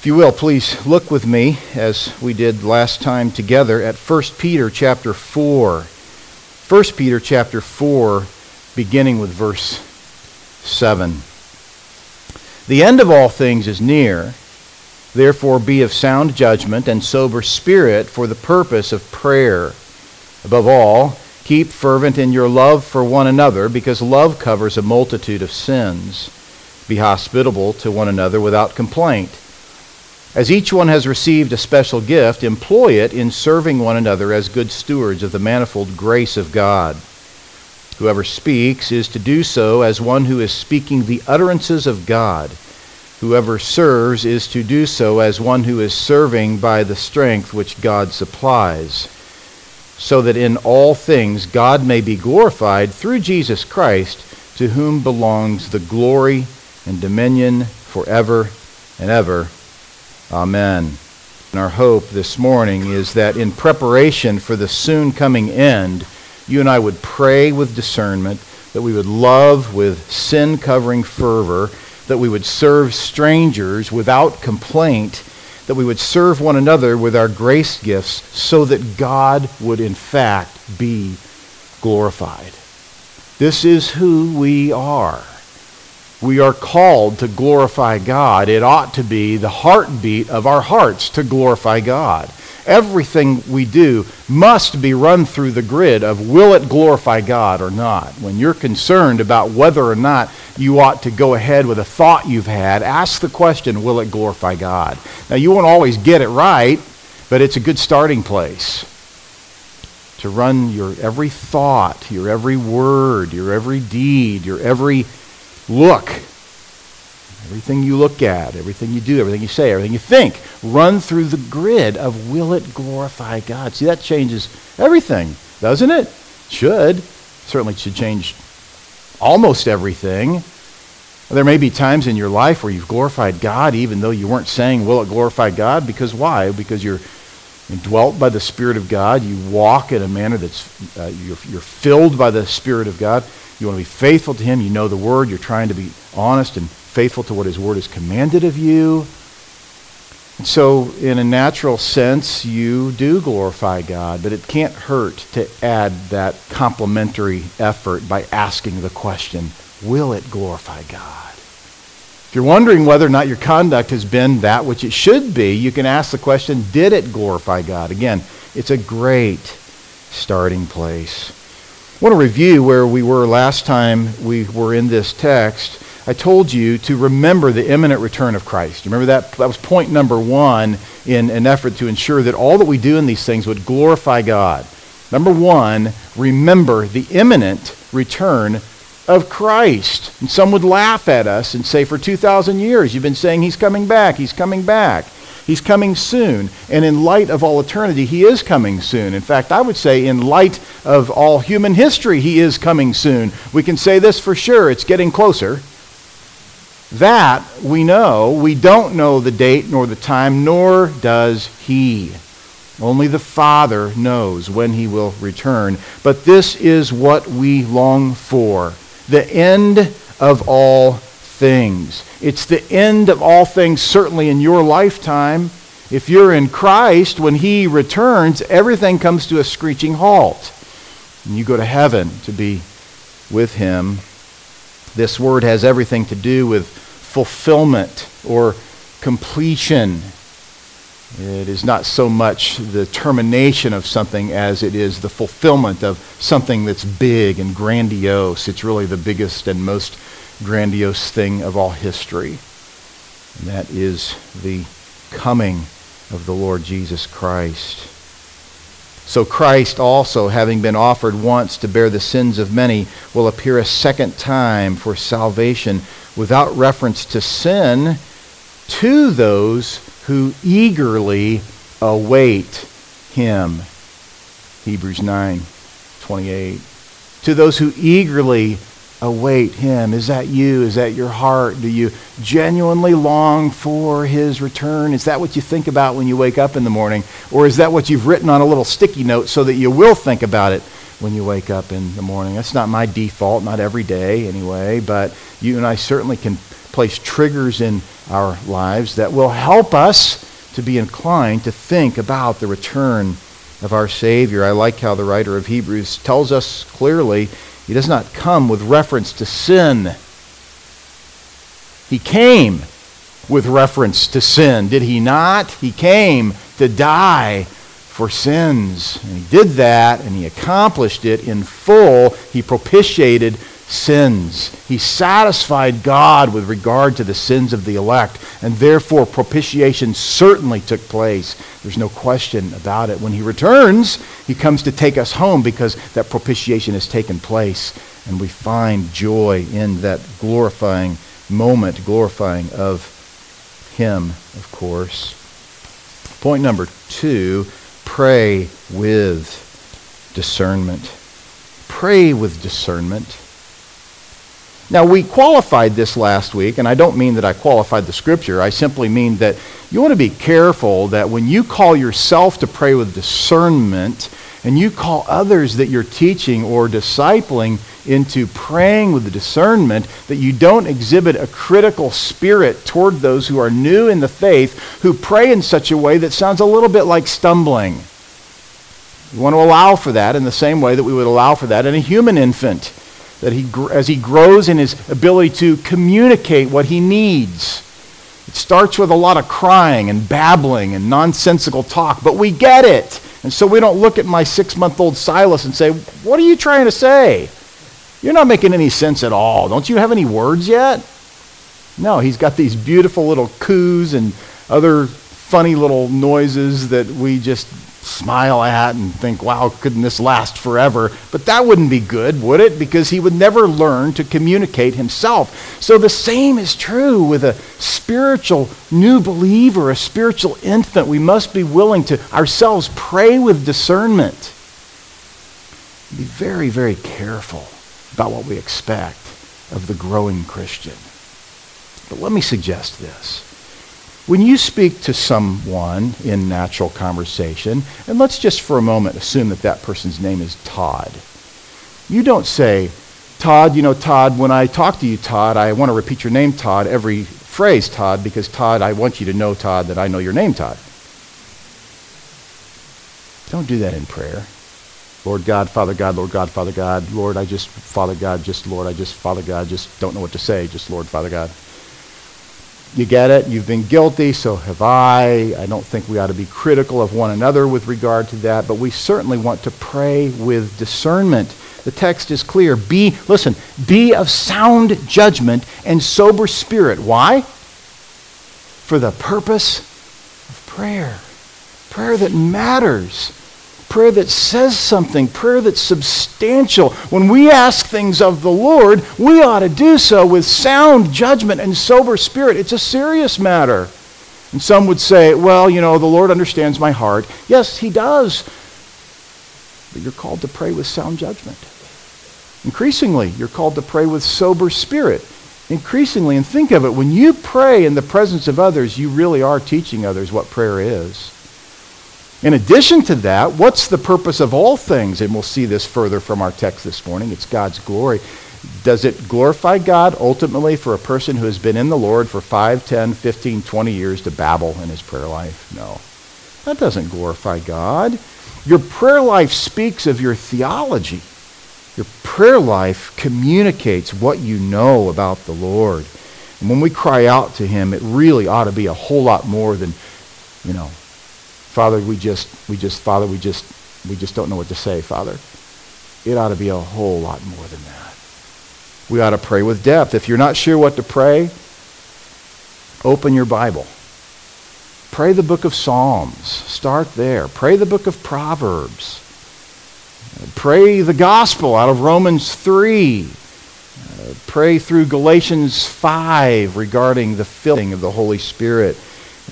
If you will, please look with me as we did last time together at 1 Peter chapter 4. 1 Peter chapter 4 beginning with verse 7. The end of all things is near. Therefore be of sound judgment and sober spirit for the purpose of prayer. Above all, keep fervent in your love for one another because love covers a multitude of sins. Be hospitable to one another without complaint. As each one has received a special gift, employ it in serving one another as good stewards of the manifold grace of God. Whoever speaks is to do so as one who is speaking the utterances of God. Whoever serves is to do so as one who is serving by the strength which God supplies, so that in all things God may be glorified through Jesus Christ, to whom belongs the glory and dominion forever and ever. Amen. And our hope this morning is that in preparation for the soon coming end, you and I would pray with discernment, that we would love with sin covering fervor, that we would serve strangers without complaint, that we would serve one another with our grace gifts so that God would in fact be glorified. This is who we are we are called to glorify God. It ought to be the heartbeat of our hearts to glorify God. Everything we do must be run through the grid of will it glorify God or not. When you're concerned about whether or not you ought to go ahead with a thought you've had, ask the question, will it glorify God? Now, you won't always get it right, but it's a good starting place to run your every thought, your every word, your every deed, your every look. Everything you look at, everything you do, everything you say, everything you think, run through the grid of will it glorify God? See, that changes everything, doesn't it? Should. Certainly should change almost everything. There may be times in your life where you've glorified God even though you weren't saying, will it glorify God? Because why? Because you're dwelt by the Spirit of God. You walk in a manner that's, uh, you're, you're filled by the Spirit of God. You want to be faithful to Him. You know the Word. You're trying to be honest and faithful to what His Word has commanded of you. And so, in a natural sense, you do glorify God, but it can't hurt to add that complementary effort by asking the question Will it glorify God? If you're wondering whether or not your conduct has been that which it should be, you can ask the question Did it glorify God? Again, it's a great starting place. I want to review where we were last time we were in this text. I told you to remember the imminent return of Christ. Remember that? That was point number one in an effort to ensure that all that we do in these things would glorify God. Number one, remember the imminent return of Christ. And some would laugh at us and say, for 2,000 years, you've been saying he's coming back, he's coming back. He's coming soon. And in light of all eternity, he is coming soon. In fact, I would say, in light of all human history, he is coming soon. We can say this for sure it's getting closer. That we know. We don't know the date nor the time, nor does he. Only the Father knows when he will return. But this is what we long for the end of all things. It's the end of all things, certainly in your lifetime. If you're in Christ, when He returns, everything comes to a screeching halt. And you go to heaven to be with Him. This word has everything to do with fulfillment or completion. It is not so much the termination of something as it is the fulfillment of something that's big and grandiose. It's really the biggest and most grandiose thing of all history. And that is the coming of the Lord Jesus Christ. So Christ also, having been offered once to bear the sins of many, will appear a second time for salvation without reference to sin to those who eagerly await him. Hebrews 9, 28. To those who eagerly await him. Is that you? Is that your heart? Do you genuinely long for his return? Is that what you think about when you wake up in the morning? Or is that what you've written on a little sticky note so that you will think about it when you wake up in the morning? That's not my default, not every day anyway, but you and I certainly can place triggers in our lives that will help us to be inclined to think about the return of our Savior. I like how the writer of Hebrews tells us clearly he does not come with reference to sin. He came with reference to sin, did he not? He came to die for sins. And he did that and he accomplished it in full. He propitiated sins. He satisfied God with regard to the sins of the elect, and therefore propitiation certainly took place. There's no question about it. When he returns, he comes to take us home because that propitiation has taken place, and we find joy in that glorifying moment, glorifying of him, of course. Point number two pray with discernment. Pray with discernment. Now, we qualified this last week, and I don't mean that I qualified the scripture. I simply mean that you want to be careful that when you call yourself to pray with discernment, and you call others that you're teaching or discipling into praying with the discernment, that you don't exhibit a critical spirit toward those who are new in the faith, who pray in such a way that sounds a little bit like stumbling. We want to allow for that in the same way that we would allow for that in a human infant that he, as he grows in his ability to communicate what he needs. It starts with a lot of crying and babbling and nonsensical talk, but we get it. And so we don't look at my six month old Silas and say, What are you trying to say? You're not making any sense at all. Don't you have any words yet? No, he's got these beautiful little coos and other funny little noises that we just smile at and think, wow, couldn't this last forever? But that wouldn't be good, would it? Because he would never learn to communicate himself. So the same is true with a spiritual new believer, a spiritual infant. We must be willing to ourselves pray with discernment. Be very, very careful about what we expect of the growing Christian. But let me suggest this. When you speak to someone in natural conversation, and let's just for a moment assume that that person's name is Todd, you don't say, Todd, you know, Todd, when I talk to you, Todd, I want to repeat your name, Todd, every phrase, Todd, because Todd, I want you to know, Todd, that I know your name, Todd. Don't do that in prayer. Lord God, Father God, Lord God, Father God, Lord, I just, Father God, just, Lord, I just, Father God, just don't know what to say, just, Lord, Father God. You get it? You've been guilty, so have I. I don't think we ought to be critical of one another with regard to that, but we certainly want to pray with discernment. The text is clear. Be, listen, be of sound judgment and sober spirit. Why? For the purpose of prayer. Prayer that matters prayer that says something, prayer that's substantial. When we ask things of the Lord, we ought to do so with sound judgment and sober spirit. It's a serious matter. And some would say, well, you know, the Lord understands my heart. Yes, he does. But you're called to pray with sound judgment. Increasingly, you're called to pray with sober spirit. Increasingly, and think of it, when you pray in the presence of others, you really are teaching others what prayer is. In addition to that, what's the purpose of all things? And we'll see this further from our text this morning. It's God's glory. Does it glorify God ultimately for a person who has been in the Lord for 5, 10, 15, 20 years to babble in his prayer life? No. That doesn't glorify God. Your prayer life speaks of your theology. Your prayer life communicates what you know about the Lord. And when we cry out to him, it really ought to be a whole lot more than, you know, Father, we just, we just, Father, we just, we just don't know what to say, Father. It ought to be a whole lot more than that. We ought to pray with depth. If you're not sure what to pray, open your Bible. Pray the book of Psalms. Start there. Pray the book of Proverbs. Pray the gospel out of Romans 3. Uh, pray through Galatians 5 regarding the filling of the Holy Spirit.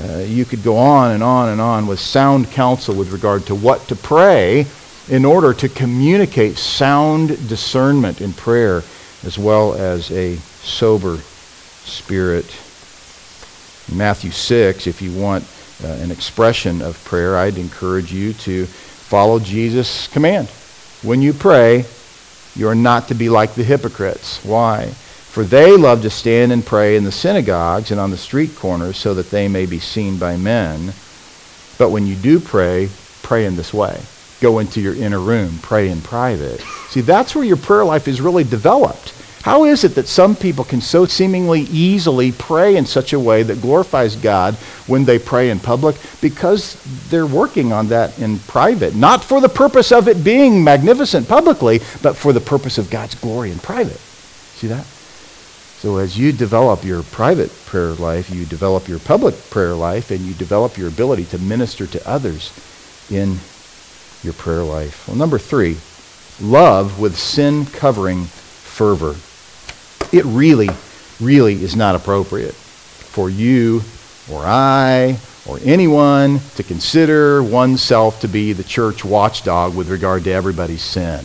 Uh, you could go on and on and on with sound counsel with regard to what to pray in order to communicate sound discernment in prayer as well as a sober spirit. Matthew 6, if you want uh, an expression of prayer, I'd encourage you to follow Jesus' command. When you pray, you are not to be like the hypocrites. Why? For they love to stand and pray in the synagogues and on the street corners so that they may be seen by men. But when you do pray, pray in this way. Go into your inner room, pray in private. See, that's where your prayer life is really developed. How is it that some people can so seemingly easily pray in such a way that glorifies God when they pray in public? Because they're working on that in private. Not for the purpose of it being magnificent publicly, but for the purpose of God's glory in private. See that? So as you develop your private prayer life, you develop your public prayer life, and you develop your ability to minister to others in your prayer life. Well, number three, love with sin covering fervor it really, really is not appropriate for you or I or anyone to consider oneself to be the church watchdog with regard to everybody's sin.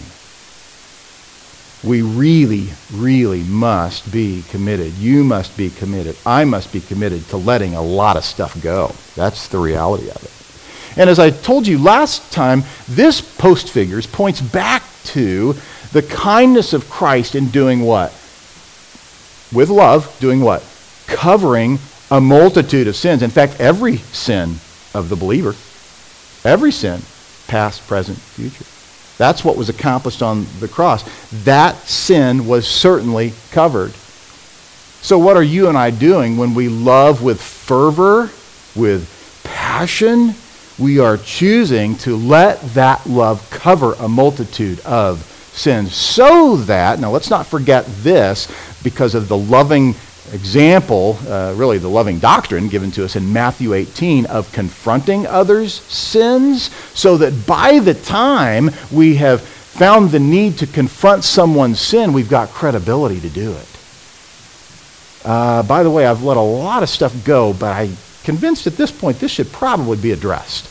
We really, really must be committed. You must be committed. I must be committed to letting a lot of stuff go. That's the reality of it. And as I told you last time, this post figures points back to the kindness of Christ in doing what? with love, doing what? Covering a multitude of sins. In fact, every sin of the believer, every sin, past, present, future. That's what was accomplished on the cross. That sin was certainly covered. So, what are you and I doing when we love with fervor, with passion? We are choosing to let that love cover a multitude of sins so that, now let's not forget this, because of the loving example, uh, really the loving doctrine given to us in Matthew 18 of confronting others' sins, so that by the time we have found the need to confront someone's sin, we've got credibility to do it. Uh, by the way, I've let a lot of stuff go, but I'm convinced at this point this should probably be addressed.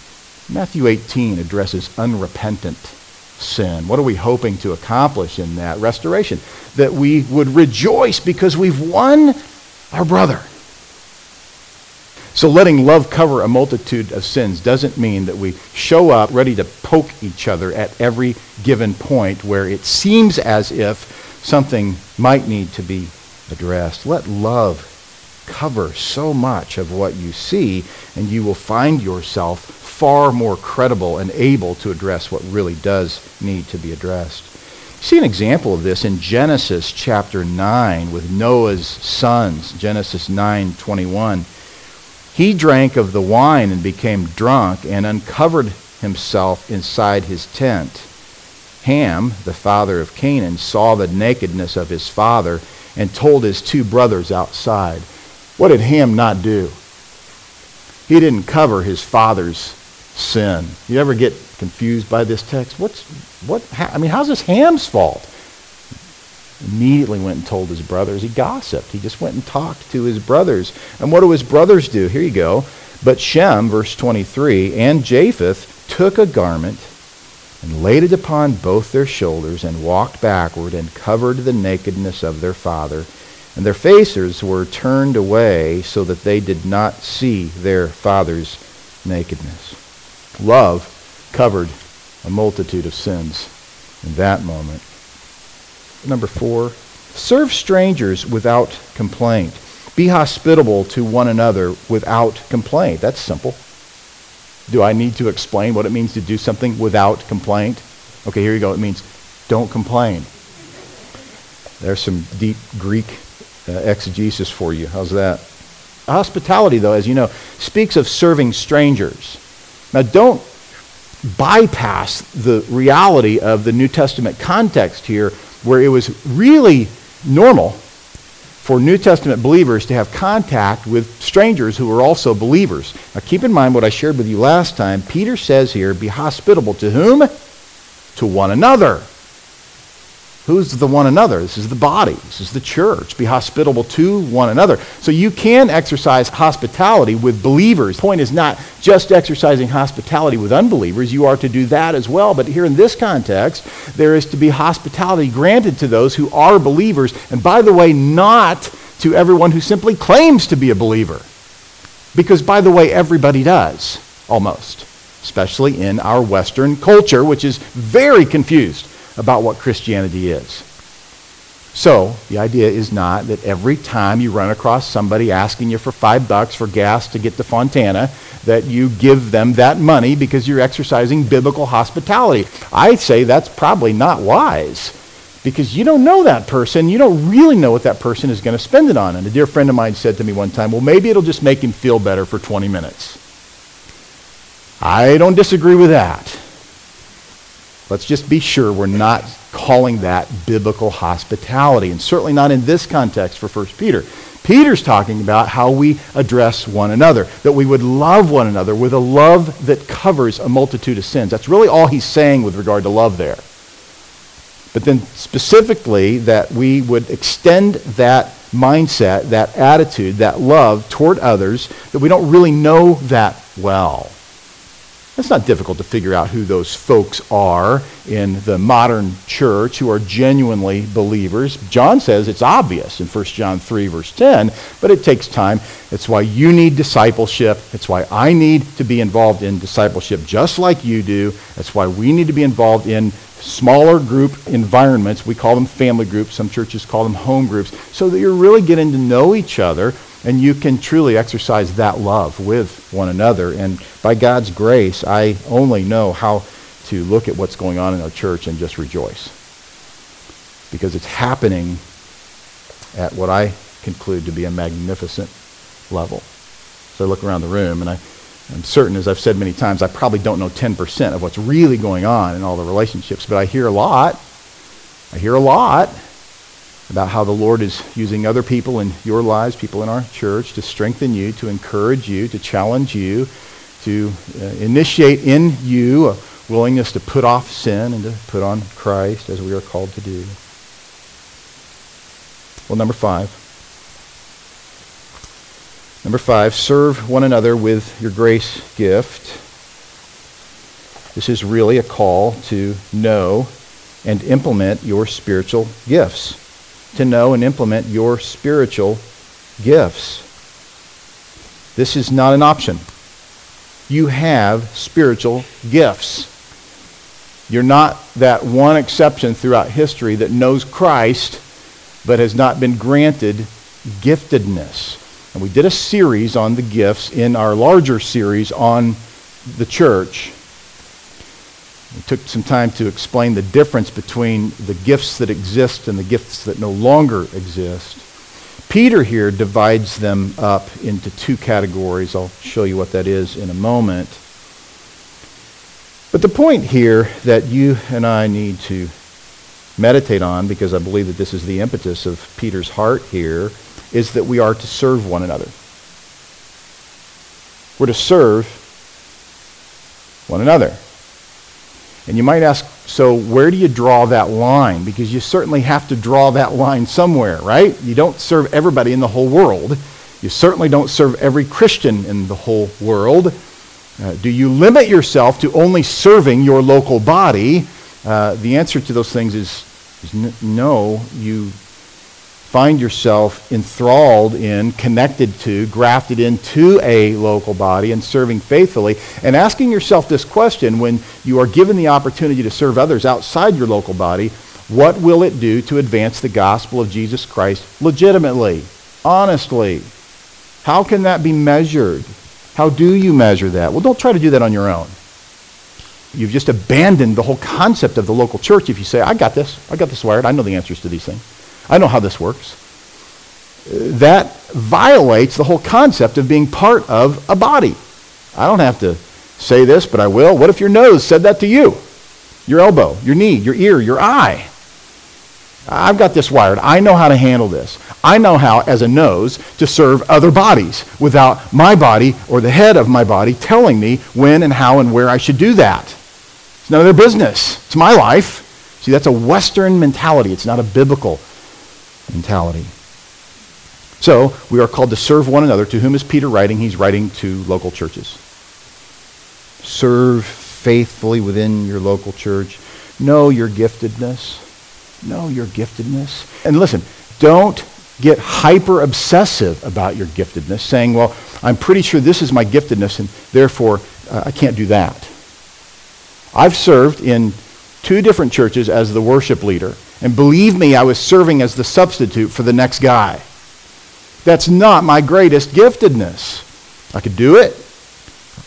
Matthew 18 addresses unrepentant sin. What are we hoping to accomplish in that restoration? That we would rejoice because we've won our brother. So letting love cover a multitude of sins doesn't mean that we show up ready to poke each other at every given point where it seems as if something might need to be addressed. Let love cover so much of what you see, and you will find yourself far more credible and able to address what really does need to be addressed. See an example of this in Genesis chapter 9 with Noah's sons, Genesis 9:21. He drank of the wine and became drunk and uncovered himself inside his tent. Ham, the father of Canaan, saw the nakedness of his father and told his two brothers outside. What did Ham not do? He didn't cover his father's sin. You ever get confused by this text? What's what? I mean, how's this Ham's fault? Immediately went and told his brothers. He gossiped. He just went and talked to his brothers. And what do his brothers do? Here you go. But Shem, verse 23, and Japheth took a garment and laid it upon both their shoulders and walked backward and covered the nakedness of their father. And their faces were turned away so that they did not see their father's nakedness. Love covered a multitude of sins in that moment. Number four, serve strangers without complaint. Be hospitable to one another without complaint. That's simple. Do I need to explain what it means to do something without complaint? Okay, here you go. It means don't complain. There's some deep Greek uh, exegesis for you. How's that? Hospitality, though, as you know, speaks of serving strangers. Now, don't bypass the reality of the New Testament context here, where it was really normal for New Testament believers to have contact with strangers who were also believers. Now, keep in mind what I shared with you last time. Peter says here, be hospitable to whom? To one another. Who's the one another? This is the body. This is the church. Be hospitable to one another. So you can exercise hospitality with believers. The point is not just exercising hospitality with unbelievers. You are to do that as well. But here in this context, there is to be hospitality granted to those who are believers. And by the way, not to everyone who simply claims to be a believer. Because by the way, everybody does, almost. Especially in our Western culture, which is very confused about what Christianity is. So, the idea is not that every time you run across somebody asking you for five bucks for gas to get to Fontana, that you give them that money because you're exercising biblical hospitality. I say that's probably not wise because you don't know that person. You don't really know what that person is going to spend it on. And a dear friend of mine said to me one time, well, maybe it'll just make him feel better for 20 minutes. I don't disagree with that. Let's just be sure we're not calling that biblical hospitality, and certainly not in this context for 1 Peter. Peter's talking about how we address one another, that we would love one another with a love that covers a multitude of sins. That's really all he's saying with regard to love there. But then specifically, that we would extend that mindset, that attitude, that love toward others that we don't really know that well. It's not difficult to figure out who those folks are in the modern church who are genuinely believers. John says it's obvious in 1 John 3, verse 10, but it takes time. It's why you need discipleship. It's why I need to be involved in discipleship just like you do. That's why we need to be involved in smaller group environments. We call them family groups. Some churches call them home groups. So that you're really getting to know each other and you can truly exercise that love with one another. And by God's grace, I only know how to look at what's going on in our church and just rejoice. Because it's happening at what I conclude to be a magnificent level. So I look around the room and I, I'm certain, as I've said many times, I probably don't know 10% of what's really going on in all the relationships, but I hear a lot. I hear a lot about how the Lord is using other people in your lives, people in our church, to strengthen you, to encourage you, to challenge you, to uh, initiate in you a willingness to put off sin and to put on Christ as we are called to do. Well, number five. Number five, serve one another with your grace gift. This is really a call to know and implement your spiritual gifts to know and implement your spiritual gifts. This is not an option. You have spiritual gifts. You're not that one exception throughout history that knows Christ but has not been granted giftedness. And we did a series on the gifts in our larger series on the church. We took some time to explain the difference between the gifts that exist and the gifts that no longer exist. Peter here divides them up into two categories. I'll show you what that is in a moment. But the point here that you and I need to meditate on, because I believe that this is the impetus of Peter's heart here, is that we are to serve one another. We're to serve one another. And you might ask, so where do you draw that line? Because you certainly have to draw that line somewhere, right? You don't serve everybody in the whole world. You certainly don't serve every Christian in the whole world. Uh, do you limit yourself to only serving your local body? Uh, the answer to those things is, is n- no. You find yourself enthralled in, connected to, grafted into a local body and serving faithfully, and asking yourself this question when you are given the opportunity to serve others outside your local body, what will it do to advance the gospel of Jesus Christ legitimately, honestly? How can that be measured? How do you measure that? Well, don't try to do that on your own. You've just abandoned the whole concept of the local church if you say, I got this. I got this wired. I know the answers to these things. I know how this works. That violates the whole concept of being part of a body. I don't have to say this, but I will. What if your nose said that to you? Your elbow, your knee, your ear, your eye. I've got this wired. I know how to handle this. I know how, as a nose, to serve other bodies without my body or the head of my body telling me when and how and where I should do that. It's none of their business. It's my life. See, that's a Western mentality. It's not a biblical mentality. So, we are called to serve one another. To whom is Peter writing? He's writing to local churches. Serve faithfully within your local church. Know your giftedness. Know your giftedness. And listen, don't get hyper obsessive about your giftedness, saying, well, I'm pretty sure this is my giftedness, and therefore uh, I can't do that. I've served in two different churches as the worship leader. And believe me, I was serving as the substitute for the next guy. That's not my greatest giftedness. I could do it.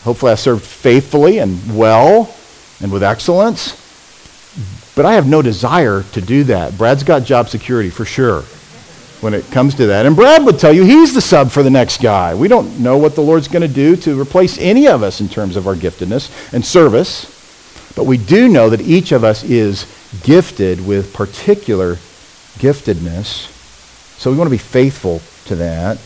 Hopefully, I served faithfully and well and with excellence. But I have no desire to do that. Brad's got job security for sure when it comes to that. And Brad would tell you he's the sub for the next guy. We don't know what the Lord's going to do to replace any of us in terms of our giftedness and service. But we do know that each of us is gifted with particular giftedness. So we want to be faithful to that.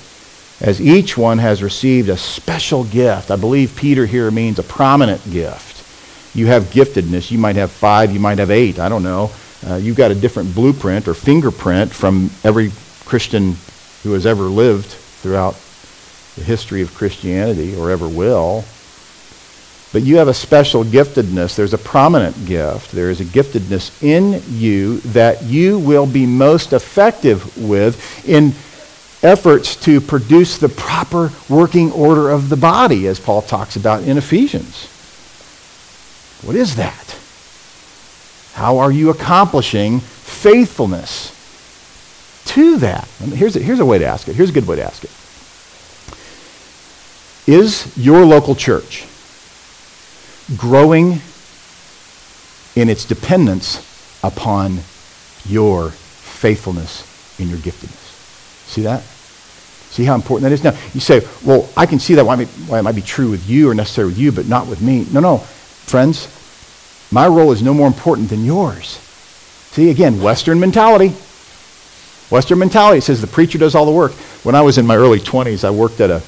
As each one has received a special gift. I believe Peter here means a prominent gift. You have giftedness. You might have five, you might have eight. I don't know. Uh, you've got a different blueprint or fingerprint from every Christian who has ever lived throughout the history of Christianity or ever will. But you have a special giftedness. There's a prominent gift. There is a giftedness in you that you will be most effective with in efforts to produce the proper working order of the body, as Paul talks about in Ephesians. What is that? How are you accomplishing faithfulness to that? Here's a, here's a way to ask it. Here's a good way to ask it. Is your local church growing in its dependence upon your faithfulness in your giftedness. See that? See how important that is? Now, you say, well, I can see that why might, why it might be true with you or necessary with you, but not with me. No, no. Friends, my role is no more important than yours. See, again, Western mentality. Western mentality says the preacher does all the work. When I was in my early 20s, I worked at a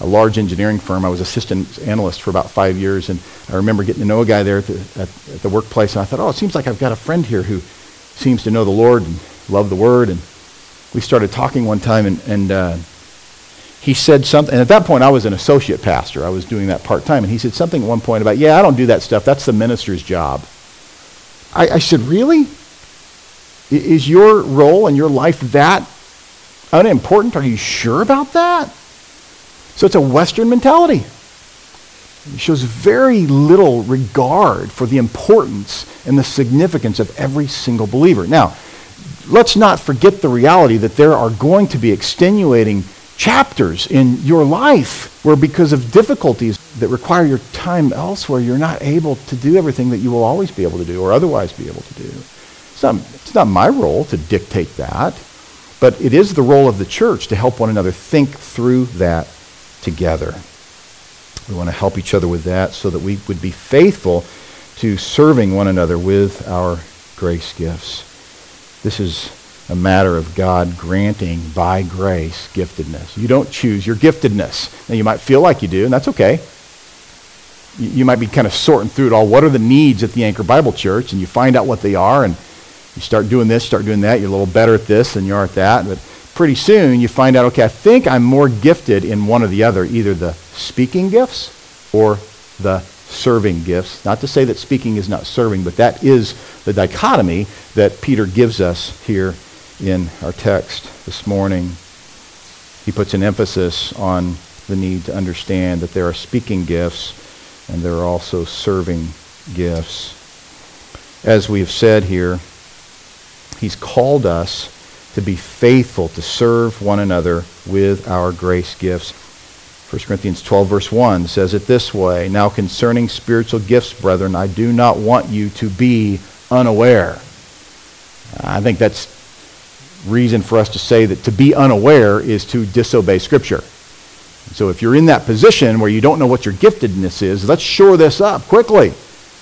a large engineering firm. I was assistant analyst for about five years, and I remember getting to know a guy there at the, at, at the workplace, and I thought, oh, it seems like I've got a friend here who seems to know the Lord and love the Word. And we started talking one time, and, and uh, he said something, and at that point I was an associate pastor. I was doing that part time, and he said something at one point about, yeah, I don't do that stuff. That's the minister's job. I, I said, really? Is your role and your life that unimportant? Are you sure about that? So it's a Western mentality. It shows very little regard for the importance and the significance of every single believer. Now, let's not forget the reality that there are going to be extenuating chapters in your life where because of difficulties that require your time elsewhere, you're not able to do everything that you will always be able to do or otherwise be able to do. It's not, it's not my role to dictate that, but it is the role of the church to help one another think through that together. We want to help each other with that so that we would be faithful to serving one another with our grace gifts. This is a matter of God granting by grace giftedness. You don't choose your giftedness. Now, you might feel like you do, and that's okay. You, might be kind of sorting through it all. What are the needs at the Anchor Bible Church? And you find out what they are, and you start doing this, start doing that. You're a little better at this than you are at that. But pretty soon you find out, okay, I think I'm more gifted in one or the other, either the speaking gifts or the serving gifts. Not to say that speaking is not serving, but that is the dichotomy that Peter gives us here in our text this morning. He puts an emphasis on the need to understand that there are speaking gifts and there are also serving gifts. As we have said here, he's called us to be faithful to serve one another with our grace gifts. 1 Corinthians 12, verse 1 says it this way Now concerning spiritual gifts, brethren, I do not want you to be unaware. I think that's reason for us to say that to be unaware is to disobey Scripture. So if you're in that position where you don't know what your giftedness is, let's shore this up quickly.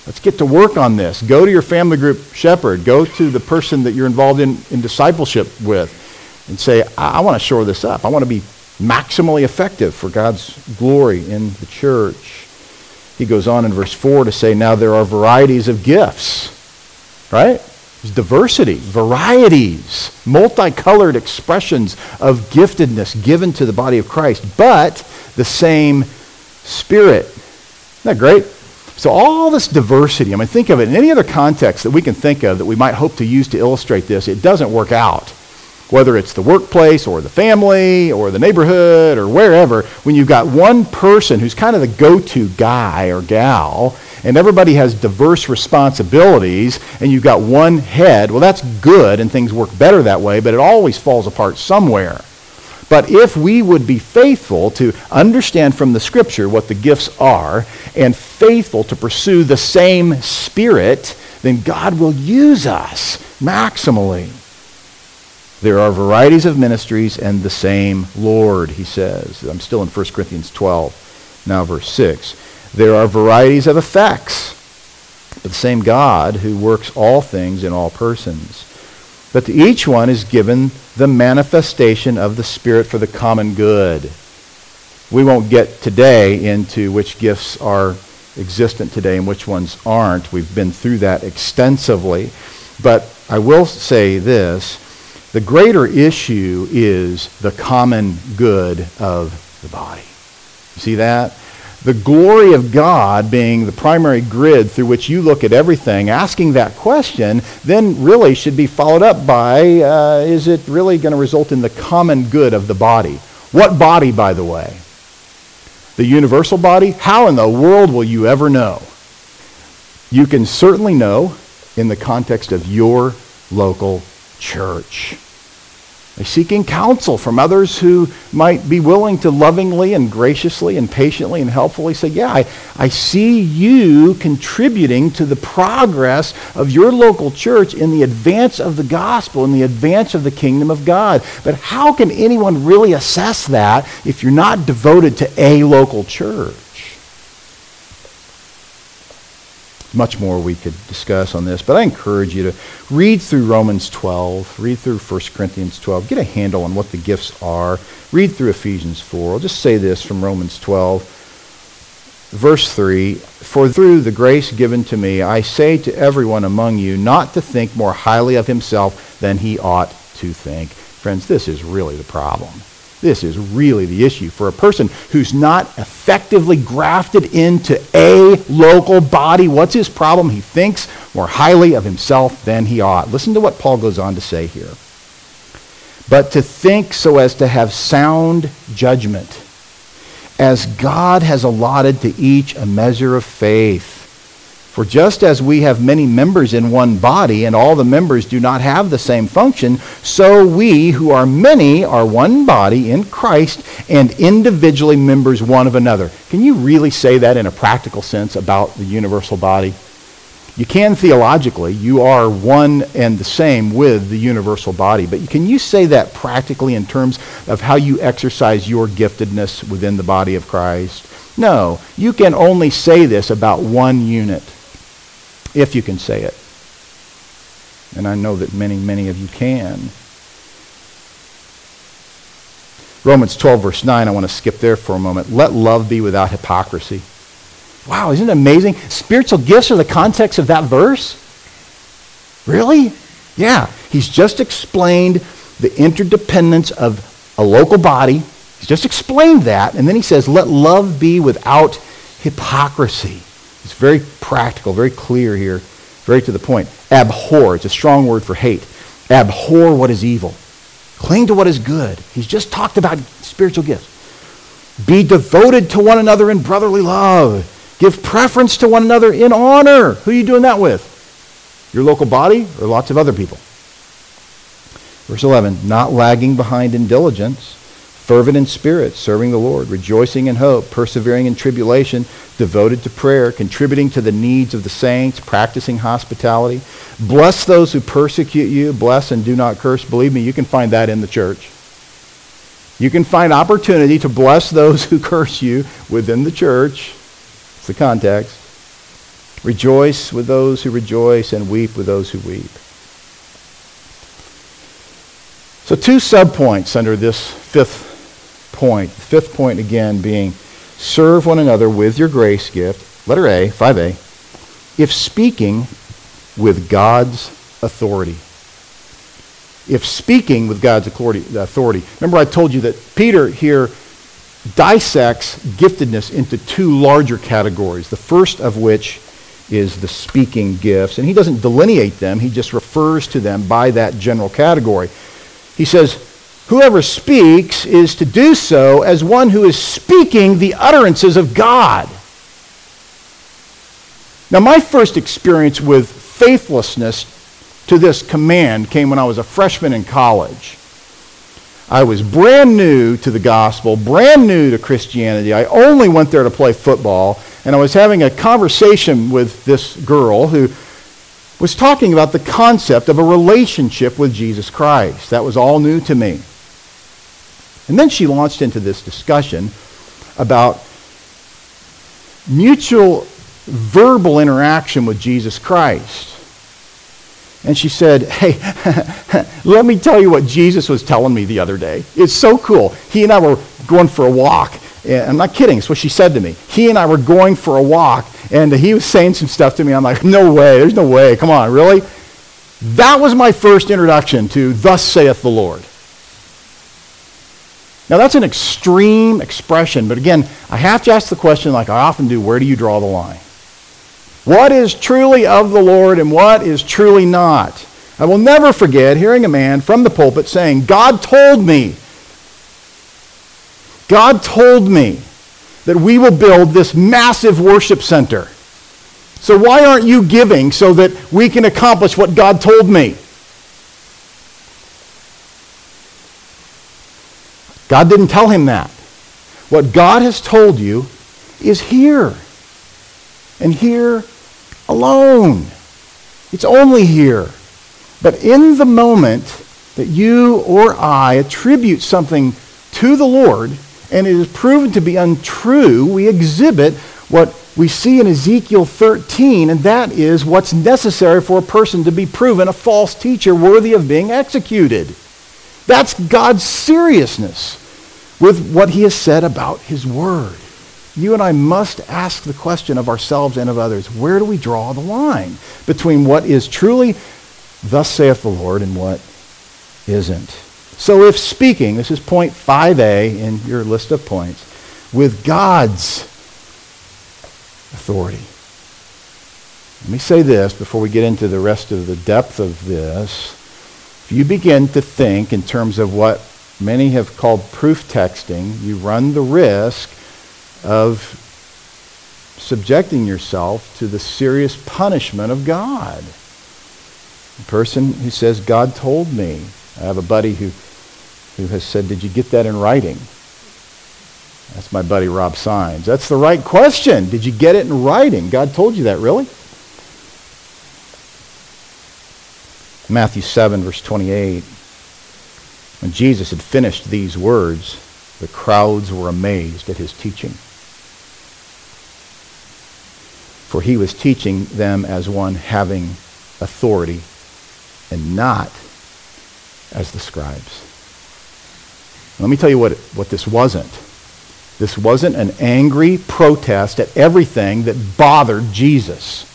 Let's get to work on this. Go to your family group shepherd. Go to the person that you're involved in, in discipleship with and say, I, I want to shore this up. I want to be maximally effective for God's glory in the church. He goes on in verse 4 to say, Now there are varieties of gifts, right? There's diversity, varieties, multicolored expressions of giftedness given to the body of Christ, but the same Spirit. Isn't that great? So all this diversity, I mean, think of it in any other context that we can think of that we might hope to use to illustrate this, it doesn't work out. Whether it's the workplace or the family or the neighborhood or wherever, when you've got one person who's kind of the go-to guy or gal, and everybody has diverse responsibilities, and you've got one head, well, that's good, and things work better that way, but it always falls apart somewhere. But if we would be faithful to understand from the scripture what the gifts are and faithful to pursue the same spirit, then God will use us maximally. There are varieties of ministries and the same Lord, he says. I'm still in 1 Corinthians 12, now verse 6. There are varieties of effects, but the same God who works all things in all persons. But to each one is given the manifestation of the Spirit for the common good. We won't get today into which gifts are existent today and which ones aren't. We've been through that extensively. But I will say this the greater issue is the common good of the body. You see that? The glory of God being the primary grid through which you look at everything, asking that question then really should be followed up by uh, is it really going to result in the common good of the body? What body, by the way? The universal body? How in the world will you ever know? You can certainly know in the context of your local church seeking counsel from others who might be willing to lovingly and graciously and patiently and helpfully say, Yeah, I, I see you contributing to the progress of your local church in the advance of the gospel, in the advance of the kingdom of God. But how can anyone really assess that if you're not devoted to a local church? Much more we could discuss on this, but I encourage you to read through Romans 12, read through 1 Corinthians 12, get a handle on what the gifts are, read through Ephesians 4. I'll just say this from Romans 12, verse 3 For through the grace given to me, I say to everyone among you not to think more highly of himself than he ought to think. Friends, this is really the problem. This is really the issue. For a person who's not effectively grafted into a local body, what's his problem? He thinks more highly of himself than he ought. Listen to what Paul goes on to say here. But to think so as to have sound judgment, as God has allotted to each a measure of faith. For just as we have many members in one body, and all the members do not have the same function, so we who are many are one body in Christ and individually members one of another. Can you really say that in a practical sense about the universal body? You can theologically. You are one and the same with the universal body. But can you say that practically in terms of how you exercise your giftedness within the body of Christ? No. You can only say this about one unit if you can say it. And I know that many, many of you can. Romans 12, verse 9, I want to skip there for a moment. Let love be without hypocrisy. Wow, isn't it amazing? Spiritual gifts are the context of that verse? Really? Yeah. He's just explained the interdependence of a local body. He's just explained that. And then he says, let love be without hypocrisy. It's very practical, very clear here, very to the point. Abhor, it's a strong word for hate. Abhor what is evil. Cling to what is good. He's just talked about spiritual gifts. Be devoted to one another in brotherly love. Give preference to one another in honor. Who are you doing that with? Your local body or lots of other people? Verse 11, not lagging behind in diligence, fervent in spirit, serving the Lord, rejoicing in hope, persevering in tribulation, devoted to prayer, contributing to the needs of the saints, practicing hospitality. Bless those who persecute you. Bless and do not curse. Believe me, you can find that in the church. You can find opportunity to bless those who curse you within the church. It's the context. Rejoice with those who rejoice and weep with those who weep. So, two subpoints under this fifth point. The fifth point, again, being Serve one another with your grace gift. Letter A, 5A. If speaking with God's authority. If speaking with God's authority. Remember, I told you that Peter here dissects giftedness into two larger categories. The first of which is the speaking gifts. And he doesn't delineate them, he just refers to them by that general category. He says, Whoever speaks is to do so as one who is speaking the utterances of God. Now, my first experience with faithlessness to this command came when I was a freshman in college. I was brand new to the gospel, brand new to Christianity. I only went there to play football, and I was having a conversation with this girl who was talking about the concept of a relationship with Jesus Christ. That was all new to me. And then she launched into this discussion about mutual verbal interaction with Jesus Christ. And she said, Hey, let me tell you what Jesus was telling me the other day. It's so cool. He and I were going for a walk. I'm not kidding. It's what she said to me. He and I were going for a walk, and he was saying some stuff to me. I'm like, No way. There's no way. Come on, really? That was my first introduction to Thus saith the Lord. Now, that's an extreme expression, but again, I have to ask the question, like I often do where do you draw the line? What is truly of the Lord and what is truly not? I will never forget hearing a man from the pulpit saying, God told me, God told me that we will build this massive worship center. So why aren't you giving so that we can accomplish what God told me? God didn't tell him that. What God has told you is here. And here alone. It's only here. But in the moment that you or I attribute something to the Lord and it is proven to be untrue, we exhibit what we see in Ezekiel 13, and that is what's necessary for a person to be proven a false teacher worthy of being executed. That's God's seriousness with what he has said about his word you and I must ask the question of ourselves and of others where do we draw the line between what is truly, thus saith the Lord, and what isn't? So, if speaking, this is point 5a in your list of points, with God's authority. Let me say this before we get into the rest of the depth of this. If you begin to think in terms of what many have called proof texting, you run the risk of subjecting yourself to the serious punishment of God. The person who says, God told me. I have a buddy who, who has said, Did you get that in writing? That's my buddy Rob Signs. That's the right question. Did you get it in writing? God told you that, really? Matthew 7, verse 28. When Jesus had finished these words, the crowds were amazed at his teaching for he was teaching them as one having authority and not as the scribes. Let me tell you what, what this wasn't. This wasn't an angry protest at everything that bothered Jesus.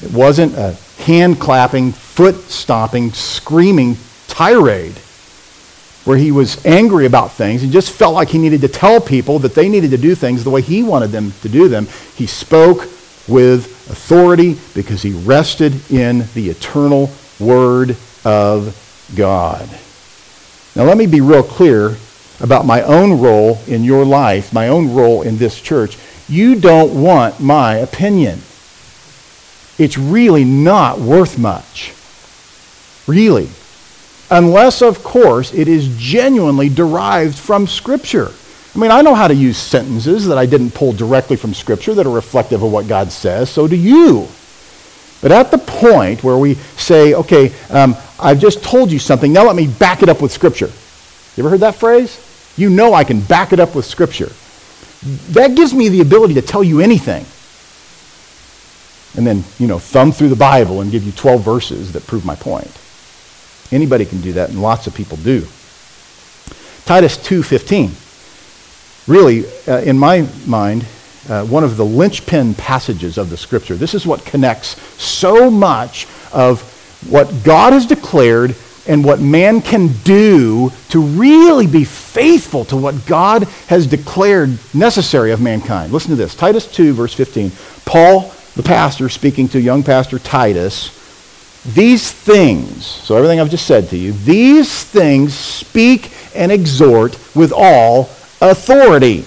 It wasn't a hand clapping, foot stomping, screaming tirade where he was angry about things and just felt like he needed to tell people that they needed to do things the way he wanted them to do them. He spoke with authority because he rested in the eternal Word of God. Now, let me be real clear about my own role in your life, my own role in this church. You don't want my opinion. It's really not worth much. Really. Unless, of course, it is genuinely derived from Scripture. I mean, I know how to use sentences that I didn't pull directly from Scripture that are reflective of what God says. So do you. But at the point where we say, okay, um, I've just told you something, now let me back it up with Scripture. You ever heard that phrase? You know I can back it up with Scripture. That gives me the ability to tell you anything. And then, you know, thumb through the Bible and give you 12 verses that prove my point. Anybody can do that, and lots of people do. Titus 2.15 really, uh, in my mind, uh, one of the linchpin passages of the scripture. This is what connects so much of what God has declared and what man can do to really be faithful to what God has declared necessary of mankind. Listen to this Titus 2, verse 15. Paul, the pastor, speaking to young pastor Titus, these things, so everything I've just said to you, these things speak and exhort with all authority.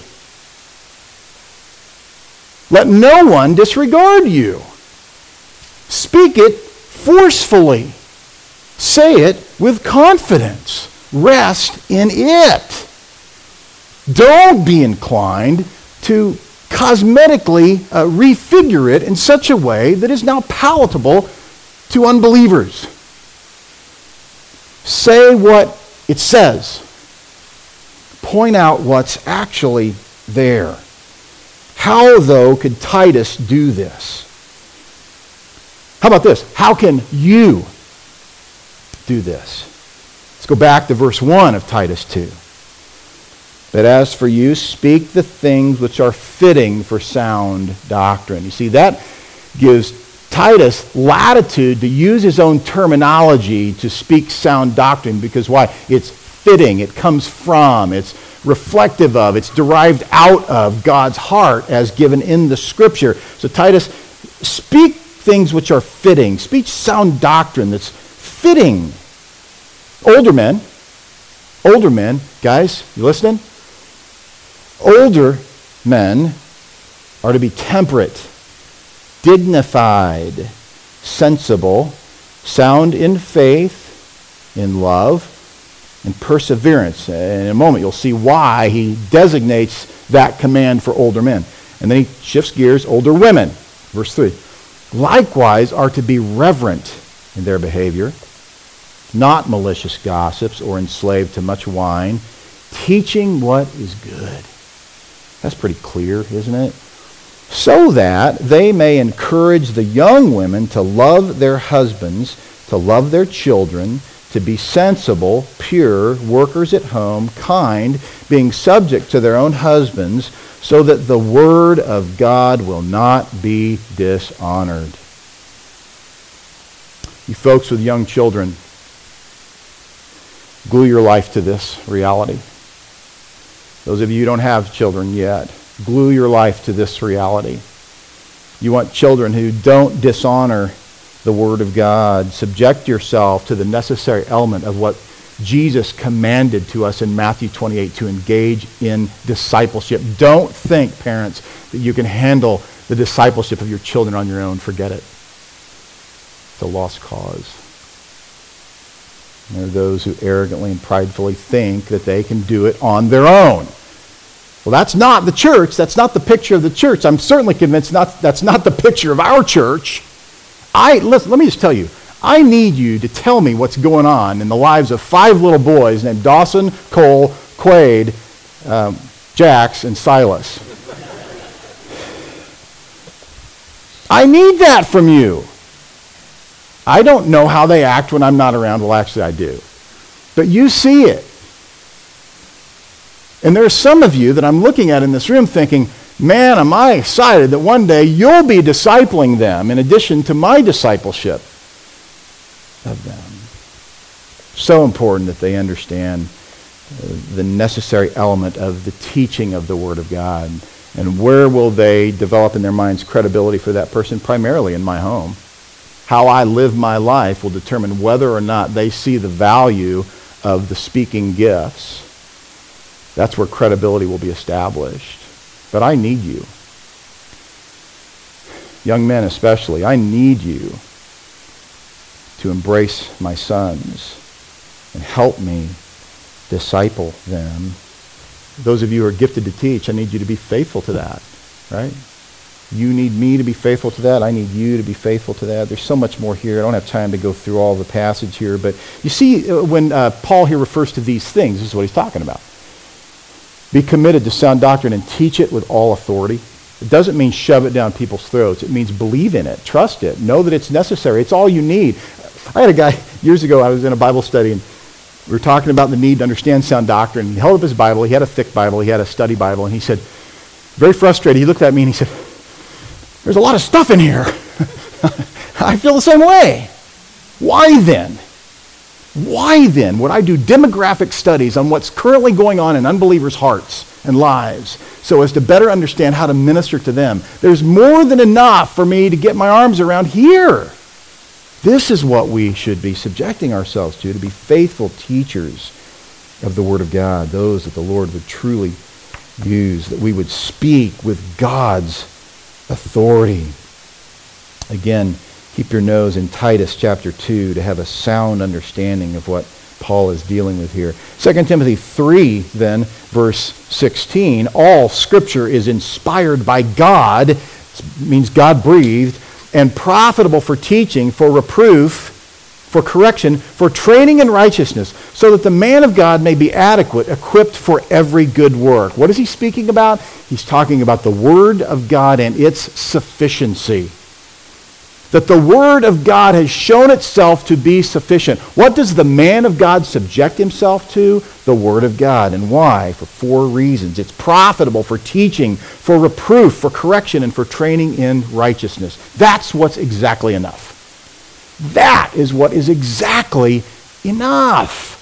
Let no one disregard you. Speak it forcefully. Say it with confidence. Rest in it. Don't be inclined to cosmetically uh, refigure it in such a way that is now palatable to unbelievers. Say what it says. Point out what's actually there. How, though, could Titus do this? How about this? How can you do this? Let's go back to verse 1 of Titus 2. But as for you, speak the things which are fitting for sound doctrine. You see, that gives Titus latitude to use his own terminology to speak sound doctrine because why? It's fitting, it comes from, it's reflective of, it's derived out of God's heart as given in the scripture. So, Titus, speak things which are fitting, speak sound doctrine that's fitting. Older men, older men, guys, you listening? Older men are to be temperate dignified, sensible, sound in faith, in love, and perseverance. In a moment, you'll see why he designates that command for older men. And then he shifts gears, older women. Verse 3. Likewise are to be reverent in their behavior, not malicious gossips or enslaved to much wine, teaching what is good. That's pretty clear, isn't it? so that they may encourage the young women to love their husbands, to love their children, to be sensible, pure, workers at home, kind, being subject to their own husbands, so that the word of God will not be dishonored. You folks with young children, glue your life to this reality. Those of you who don't have children yet, glue your life to this reality. You want children who don't dishonor the Word of God. Subject yourself to the necessary element of what Jesus commanded to us in Matthew 28 to engage in discipleship. Don't think, parents, that you can handle the discipleship of your children on your own. Forget it. It's a lost cause. There are those who arrogantly and pridefully think that they can do it on their own. Well, that's not the church. That's not the picture of the church. I'm certainly convinced not, that's not the picture of our church. I, listen, let me just tell you, I need you to tell me what's going on in the lives of five little boys named Dawson, Cole, Quade, um, Jax, and Silas. I need that from you. I don't know how they act when I'm not around. Well, actually, I do. But you see it. And there are some of you that I'm looking at in this room thinking, man, am I excited that one day you'll be discipling them in addition to my discipleship of them. So important that they understand uh, the necessary element of the teaching of the Word of God. And where will they develop in their minds credibility for that person? Primarily in my home. How I live my life will determine whether or not they see the value of the speaking gifts that's where credibility will be established. But I need you. Young men, especially, I need you to embrace my sons and help me disciple them. Those of you who are gifted to teach, I need you to be faithful to that, right? You need me to be faithful to that. I need you to be faithful to that. There's so much more here. I don't have time to go through all the passage here, but you see, uh, when uh, Paul here refers to these things, this is what he's talking about. Be committed to sound doctrine and teach it with all authority. It doesn't mean shove it down people's throats. It means believe in it, trust it, know that it's necessary. It's all you need. I had a guy years ago, I was in a Bible study, and we were talking about the need to understand sound doctrine. He held up his Bible. He had a thick Bible. He had a study Bible. And he said, very frustrated, he looked at me and he said, There's a lot of stuff in here. I feel the same way. Why then? Why then would I do demographic studies on what's currently going on in unbelievers' hearts and lives so as to better understand how to minister to them? There's more than enough for me to get my arms around here. This is what we should be subjecting ourselves to, to be faithful teachers of the Word of God, those that the Lord would truly use, that we would speak with God's authority. Again, keep your nose in Titus chapter 2 to have a sound understanding of what Paul is dealing with here. 2 Timothy 3, then, verse 16, all scripture is inspired by God, means God breathed, and profitable for teaching, for reproof, for correction, for training in righteousness, so that the man of God may be adequate, equipped for every good work. What is he speaking about? He's talking about the Word of God and its sufficiency that the Word of God has shown itself to be sufficient. What does the man of God subject himself to? The Word of God. And why? For four reasons. It's profitable for teaching, for reproof, for correction, and for training in righteousness. That's what's exactly enough. That is what is exactly enough.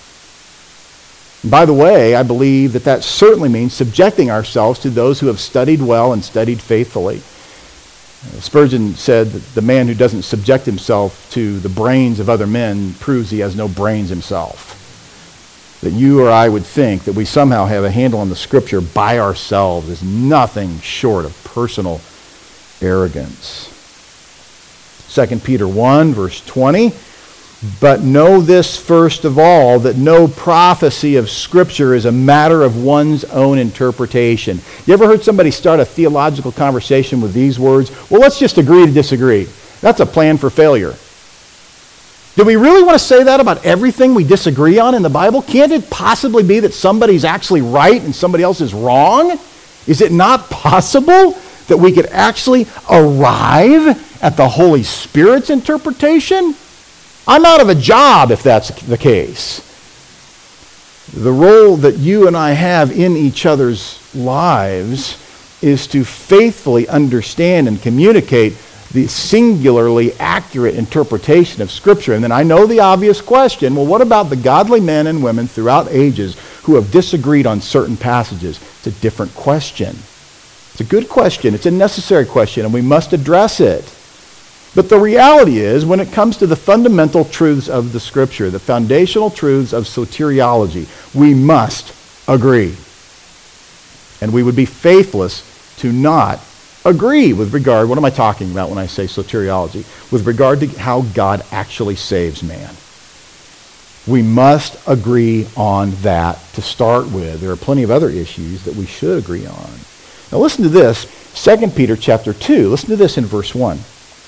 by the way, I believe that that certainly means subjecting ourselves to those who have studied well and studied faithfully. Uh, Spurgeon said that the man who doesn't subject himself to the brains of other men proves he has no brains himself. That you or I would think that we somehow have a handle on the scripture by ourselves is nothing short of personal arrogance. 2 Peter 1, verse 20. But know this first of all, that no prophecy of Scripture is a matter of one's own interpretation. You ever heard somebody start a theological conversation with these words? Well, let's just agree to disagree. That's a plan for failure. Do we really want to say that about everything we disagree on in the Bible? Can't it possibly be that somebody's actually right and somebody else is wrong? Is it not possible that we could actually arrive at the Holy Spirit's interpretation? I'm out of a job if that's the case. The role that you and I have in each other's lives is to faithfully understand and communicate the singularly accurate interpretation of Scripture. And then I know the obvious question well, what about the godly men and women throughout ages who have disagreed on certain passages? It's a different question. It's a good question, it's a necessary question, and we must address it. But the reality is, when it comes to the fundamental truths of the Scripture, the foundational truths of soteriology, we must agree. And we would be faithless to not agree with regard, what am I talking about when I say soteriology? With regard to how God actually saves man. We must agree on that to start with. There are plenty of other issues that we should agree on. Now listen to this, 2 Peter chapter 2. Listen to this in verse 1.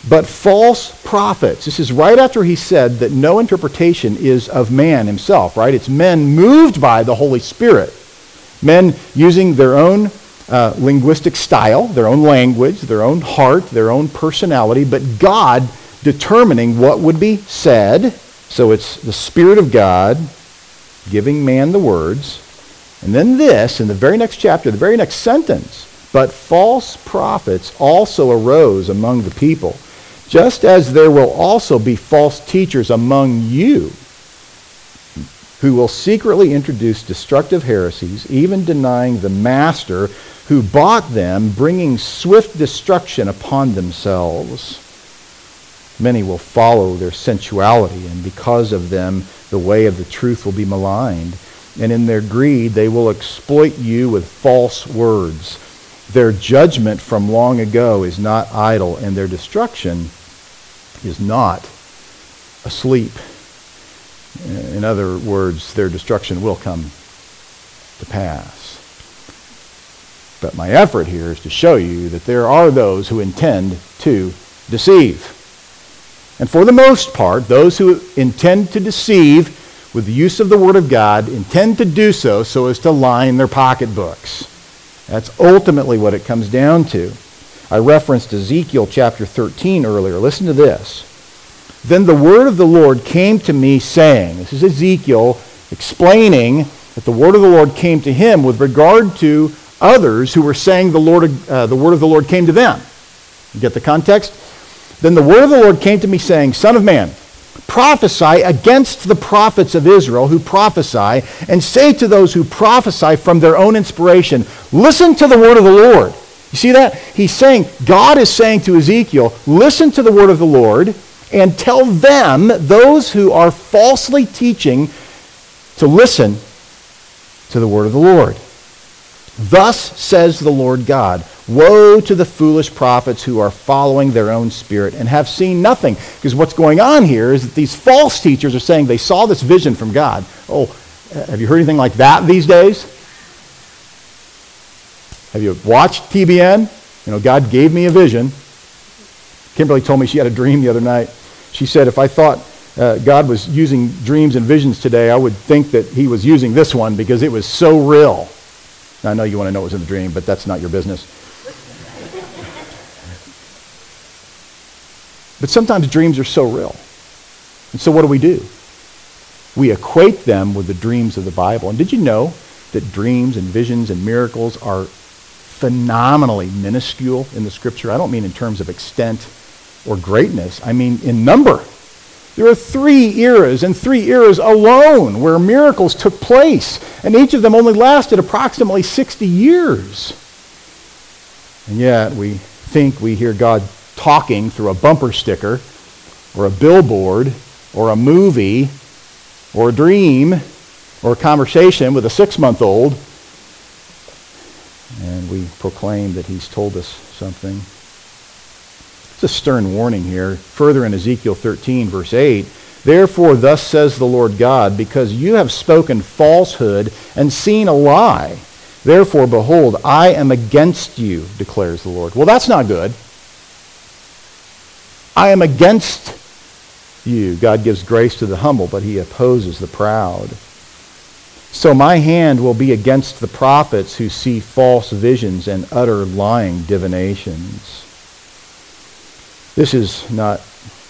But false prophets, this is right after he said that no interpretation is of man himself, right? It's men moved by the Holy Spirit. Men using their own uh, linguistic style, their own language, their own heart, their own personality, but God determining what would be said. So it's the Spirit of God giving man the words. And then this, in the very next chapter, the very next sentence, but false prophets also arose among the people just as there will also be false teachers among you who will secretly introduce destructive heresies, even denying the master who bought them, bringing swift destruction upon themselves. Many will follow their sensuality, and because of them, the way of the truth will be maligned. And in their greed, they will exploit you with false words. Their judgment from long ago is not idle, and their destruction is not asleep. In other words, their destruction will come to pass. But my effort here is to show you that there are those who intend to deceive. And for the most part, those who intend to deceive with the use of the Word of God intend to do so so as to line their pocketbooks. That's ultimately what it comes down to. I referenced Ezekiel chapter 13 earlier. Listen to this. Then the word of the Lord came to me saying, This is Ezekiel explaining that the word of the Lord came to him with regard to others who were saying the, Lord, uh, the word of the Lord came to them. You get the context? Then the word of the Lord came to me saying, Son of man, prophesy against the prophets of Israel who prophesy, and say to those who prophesy from their own inspiration, Listen to the word of the Lord. You see that? He's saying, God is saying to Ezekiel, listen to the word of the Lord and tell them, those who are falsely teaching, to listen to the word of the Lord. Thus says the Lord God, Woe to the foolish prophets who are following their own spirit and have seen nothing. Because what's going on here is that these false teachers are saying they saw this vision from God. Oh, have you heard anything like that these days? Have you watched TBN? You know, God gave me a vision. Kimberly told me she had a dream the other night. She said, if I thought uh, God was using dreams and visions today, I would think that he was using this one because it was so real. Now, I know you want to know what was in the dream, but that's not your business. But sometimes dreams are so real. And so what do we do? We equate them with the dreams of the Bible. And did you know that dreams and visions and miracles are phenomenally minuscule in the scripture? I don't mean in terms of extent or greatness, I mean in number. There are three eras, and three eras alone, where miracles took place, and each of them only lasted approximately 60 years. And yet, we think we hear God talking through a bumper sticker, or a billboard, or a movie, or a dream, or a conversation with a six month old, and we proclaim that He's told us something It's a stern warning here. Further in Ezekiel 13, verse 8, Therefore, thus says the Lord God, because you have spoken falsehood and seen a lie. Therefore, behold, I am against you, declares the Lord. Well, that's not good. I am against you. God gives grace to the humble, but he opposes the proud. So my hand will be against the prophets who see false visions and utter lying divinations. This is not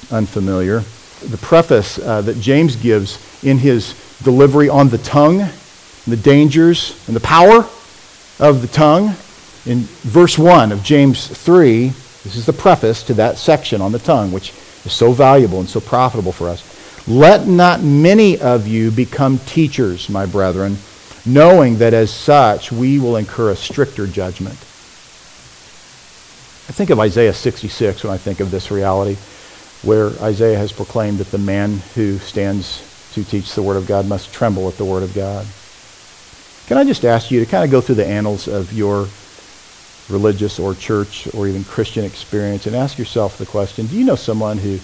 unfamiliar. The preface uh, that James gives in his delivery on the tongue, the dangers and the power of the tongue, in verse 1 of James 3, this is the preface to that section on the tongue, which is so valuable and so profitable for us. Let not many of you become teachers, my brethren, knowing that as such we will incur a stricter judgment. I think of Isaiah 66 when I think of this reality, where Isaiah has proclaimed that the man who stands to teach the Word of God must tremble at the Word of God. Can I just ask you to kind of go through the annals of your religious or church or even Christian experience and ask yourself the question, do you know someone who,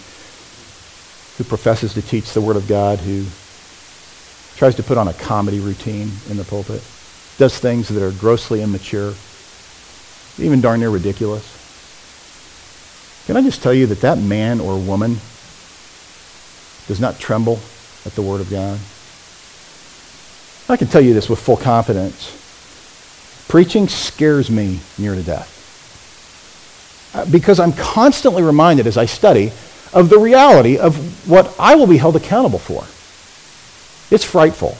who professes to teach the Word of God, who tries to put on a comedy routine in the pulpit, does things that are grossly immature, even darn near ridiculous? Can I just tell you that that man or woman does not tremble at the Word of God? I can tell you this with full confidence. Preaching scares me near to death. Uh, because I'm constantly reminded as I study of the reality of what I will be held accountable for. It's frightful.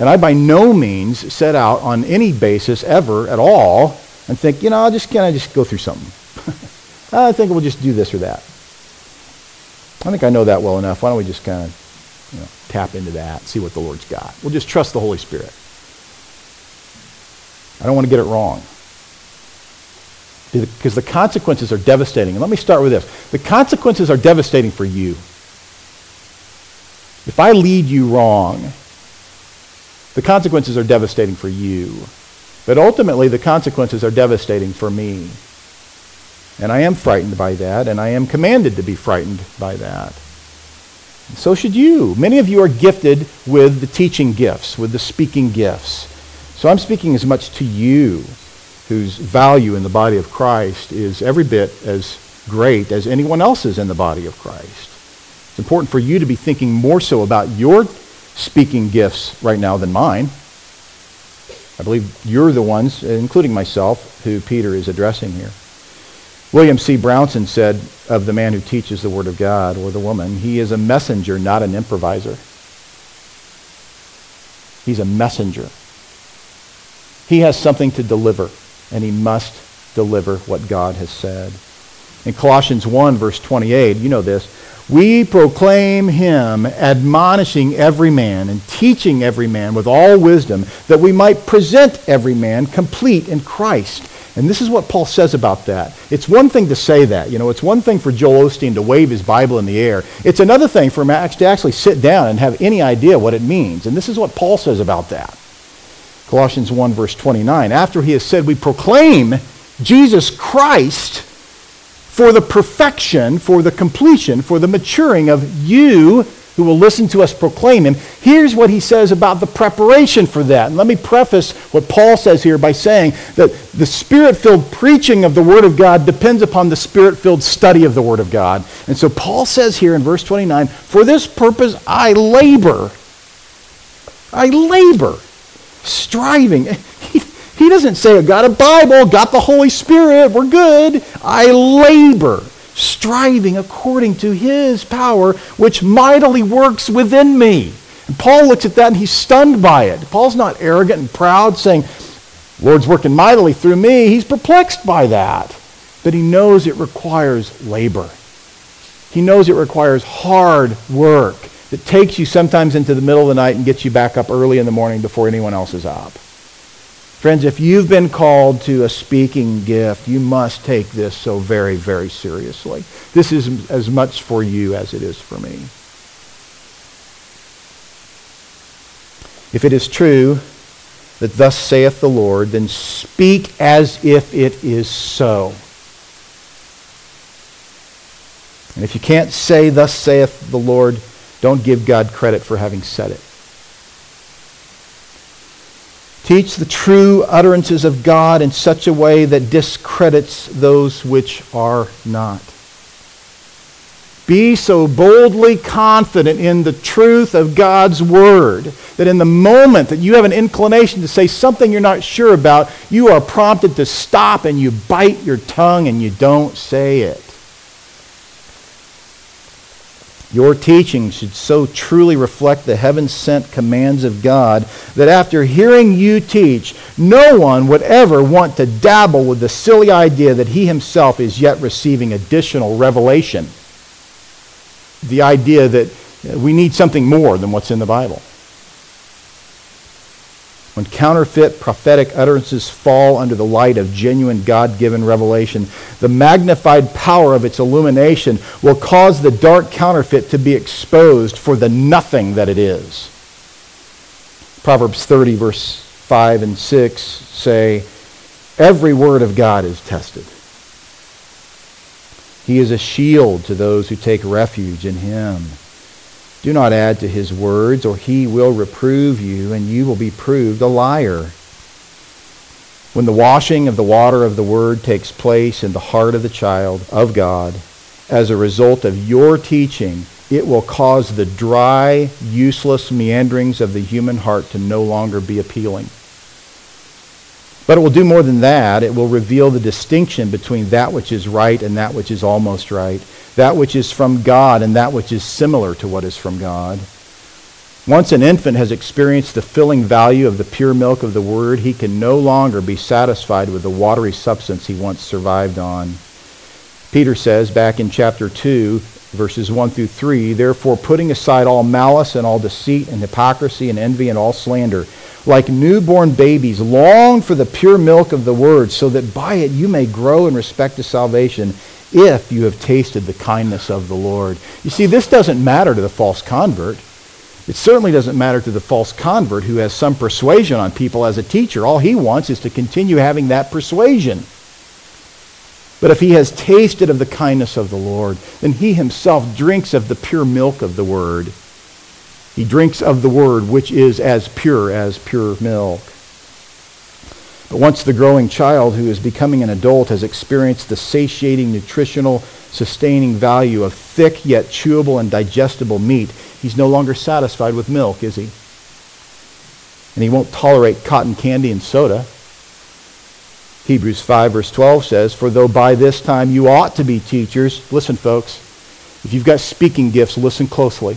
And I by no means set out on any basis ever at all and think, you know, I'll just kind of just go through something. I think we'll just do this or that. I think I know that well enough. Why don't we just kind of you know, tap into that, see what the Lord's got? We'll just trust the Holy Spirit. I don't want to get it wrong. Because the consequences are devastating. And let me start with this. The consequences are devastating for you. If I lead you wrong, the consequences are devastating for you. But ultimately, the consequences are devastating for me. And I am frightened by that, and I am commanded to be frightened by that. And so should you. Many of you are gifted with the teaching gifts, with the speaking gifts. So I'm speaking as much to you, whose value in the body of Christ is every bit as great as anyone else's in the body of Christ. It's important for you to be thinking more so about your speaking gifts right now than mine. I believe you're the ones, including myself, who Peter is addressing here. William C. Brownson said of the man who teaches the Word of God, or the woman, he is a messenger, not an improviser. He's a messenger. He has something to deliver, and he must deliver what God has said. In Colossians 1, verse 28, you know this, we proclaim him, admonishing every man and teaching every man with all wisdom, that we might present every man complete in Christ. And this is what Paul says about that. It's one thing to say that. You know, it's one thing for Joel Osteen to wave his Bible in the air. It's another thing for Max to actually sit down and have any idea what it means. And this is what Paul says about that. Colossians 1, verse 29. After he has said, We proclaim Jesus Christ for the perfection, for the completion, for the maturing of you who will listen to us proclaim him. Here's what he says about the preparation for that. And let me preface what Paul says here by saying that the spirit filled preaching of the Word of God depends upon the spirit filled study of the Word of God. And so Paul says here in verse 29 For this purpose I labor. I labor, striving. He, doesn't say, I got a Bible, got the Holy Spirit, we're good. I labor striving according to his power, which mightily works within me. And Paul looks at that and he's stunned by it. Paul's not arrogant and proud, saying, Lord's working mightily through me. He's perplexed by that. But he knows it requires labor. He knows it requires hard work that takes you sometimes into the middle of the night and gets you back up early in the morning before anyone else is up. Friends, if you've been called to a speaking gift, you must take this so very, very seriously. This is as much for you as it is for me. If it is true that thus saith the Lord, then speak as if it is so. And if you can't say, Thus saith the Lord, don't give God credit for having said it. Teach the true utterances of God in such a way that discredits those which are not. Be so boldly confident in the truth of God's word that in the moment that you have an inclination to say something you're not sure about, you are prompted to stop and you bite your tongue and you don't say it. Your teaching should so truly reflect the heaven sent commands of God that after hearing you teach, no one would ever want to dabble with the silly idea that he himself is yet receiving additional revelation. The idea that we need something more than what's in the Bible. When counterfeit prophetic utterances fall under the light of genuine God given revelation, the magnified power of its illumination will cause the dark counterfeit to be exposed for the nothing that it is. Proverbs 30, verse 5 and 6 say, Every word of God is tested. He is a shield to those who take refuge in him. Do not add to his words, or he will reprove you, and you will be proved a liar. When the washing of the water of the word takes place in the heart of the child of God, as a result of your teaching, it will cause the dry, useless meanderings of the human heart to no longer be appealing. But it will do more than that. It will reveal the distinction between that which is right and that which is almost right, that which is from God and that which is similar to what is from God. Once an infant has experienced the filling value of the pure milk of the Word, he can no longer be satisfied with the watery substance he once survived on. Peter says back in chapter 2, verses 1 through 3, Therefore, putting aside all malice and all deceit and hypocrisy and envy and all slander, like newborn babies, long for the pure milk of the word, so that by it you may grow in respect to salvation, if you have tasted the kindness of the Lord. You see, this doesn't matter to the false convert. It certainly doesn't matter to the false convert who has some persuasion on people as a teacher. All he wants is to continue having that persuasion. But if he has tasted of the kindness of the Lord, then he himself drinks of the pure milk of the word he drinks of the word, which is as pure as pure milk. But once the growing child who is becoming an adult has experienced the satiating, nutritional, sustaining value of thick yet chewable and digestible meat, he's no longer satisfied with milk, is he? And he won't tolerate cotton candy and soda. Hebrews 5, verse 12 says, For though by this time you ought to be teachers, listen, folks, if you've got speaking gifts, listen closely.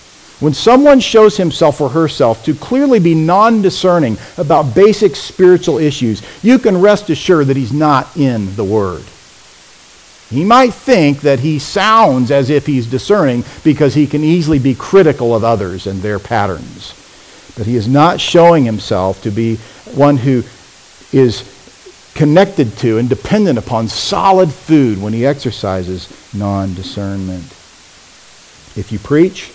When someone shows himself or herself to clearly be non discerning about basic spiritual issues, you can rest assured that he's not in the Word. He might think that he sounds as if he's discerning because he can easily be critical of others and their patterns. But he is not showing himself to be one who is connected to and dependent upon solid food when he exercises non discernment. If you preach,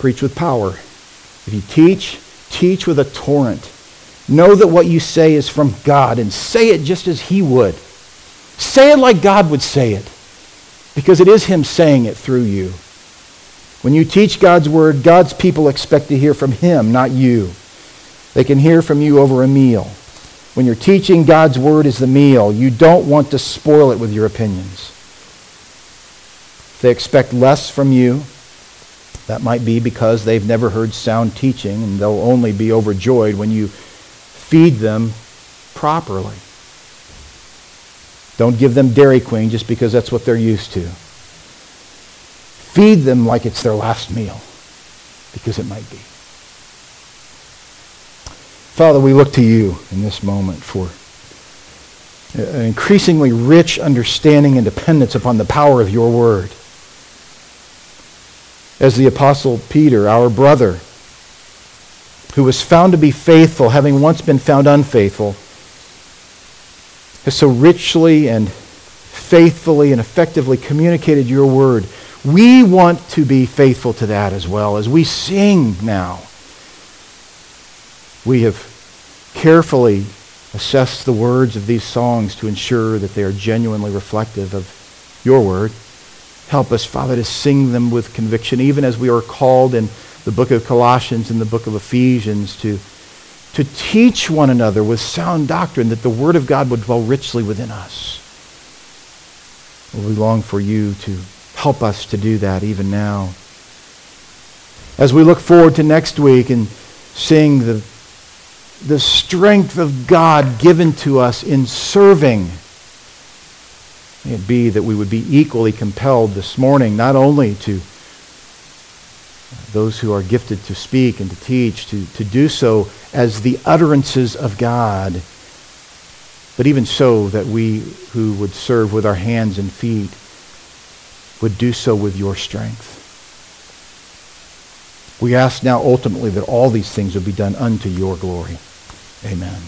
preach with power. If you teach, teach with a torrent. Know that what you say is from God and say it just as he would. Say it like God would say it, because it is Him saying it through you. When you teach God's word, God's people expect to hear from Him, not you. They can hear from you over a meal. When you're teaching God's word is the meal, you don't want to spoil it with your opinions. If they expect less from you, that might be because they've never heard sound teaching and they'll only be overjoyed when you feed them properly. Don't give them Dairy Queen just because that's what they're used to. Feed them like it's their last meal, because it might be. Father, we look to you in this moment for an increasingly rich understanding and dependence upon the power of your word. As the Apostle Peter, our brother, who was found to be faithful, having once been found unfaithful, has so richly and faithfully and effectively communicated your word. We want to be faithful to that as well as we sing now. We have carefully assessed the words of these songs to ensure that they are genuinely reflective of your word. Help us, Father, to sing them with conviction, even as we are called in the book of Colossians and the book of Ephesians to to teach one another with sound doctrine that the Word of God would dwell richly within us. we long for you to help us to do that even now. As we look forward to next week and seeing the, the strength of God given to us in serving, it be that we would be equally compelled this morning not only to uh, those who are gifted to speak and to teach, to, to do so as the utterances of God, but even so that we who would serve with our hands and feet would do so with your strength. We ask now ultimately that all these things would be done unto your glory. Amen.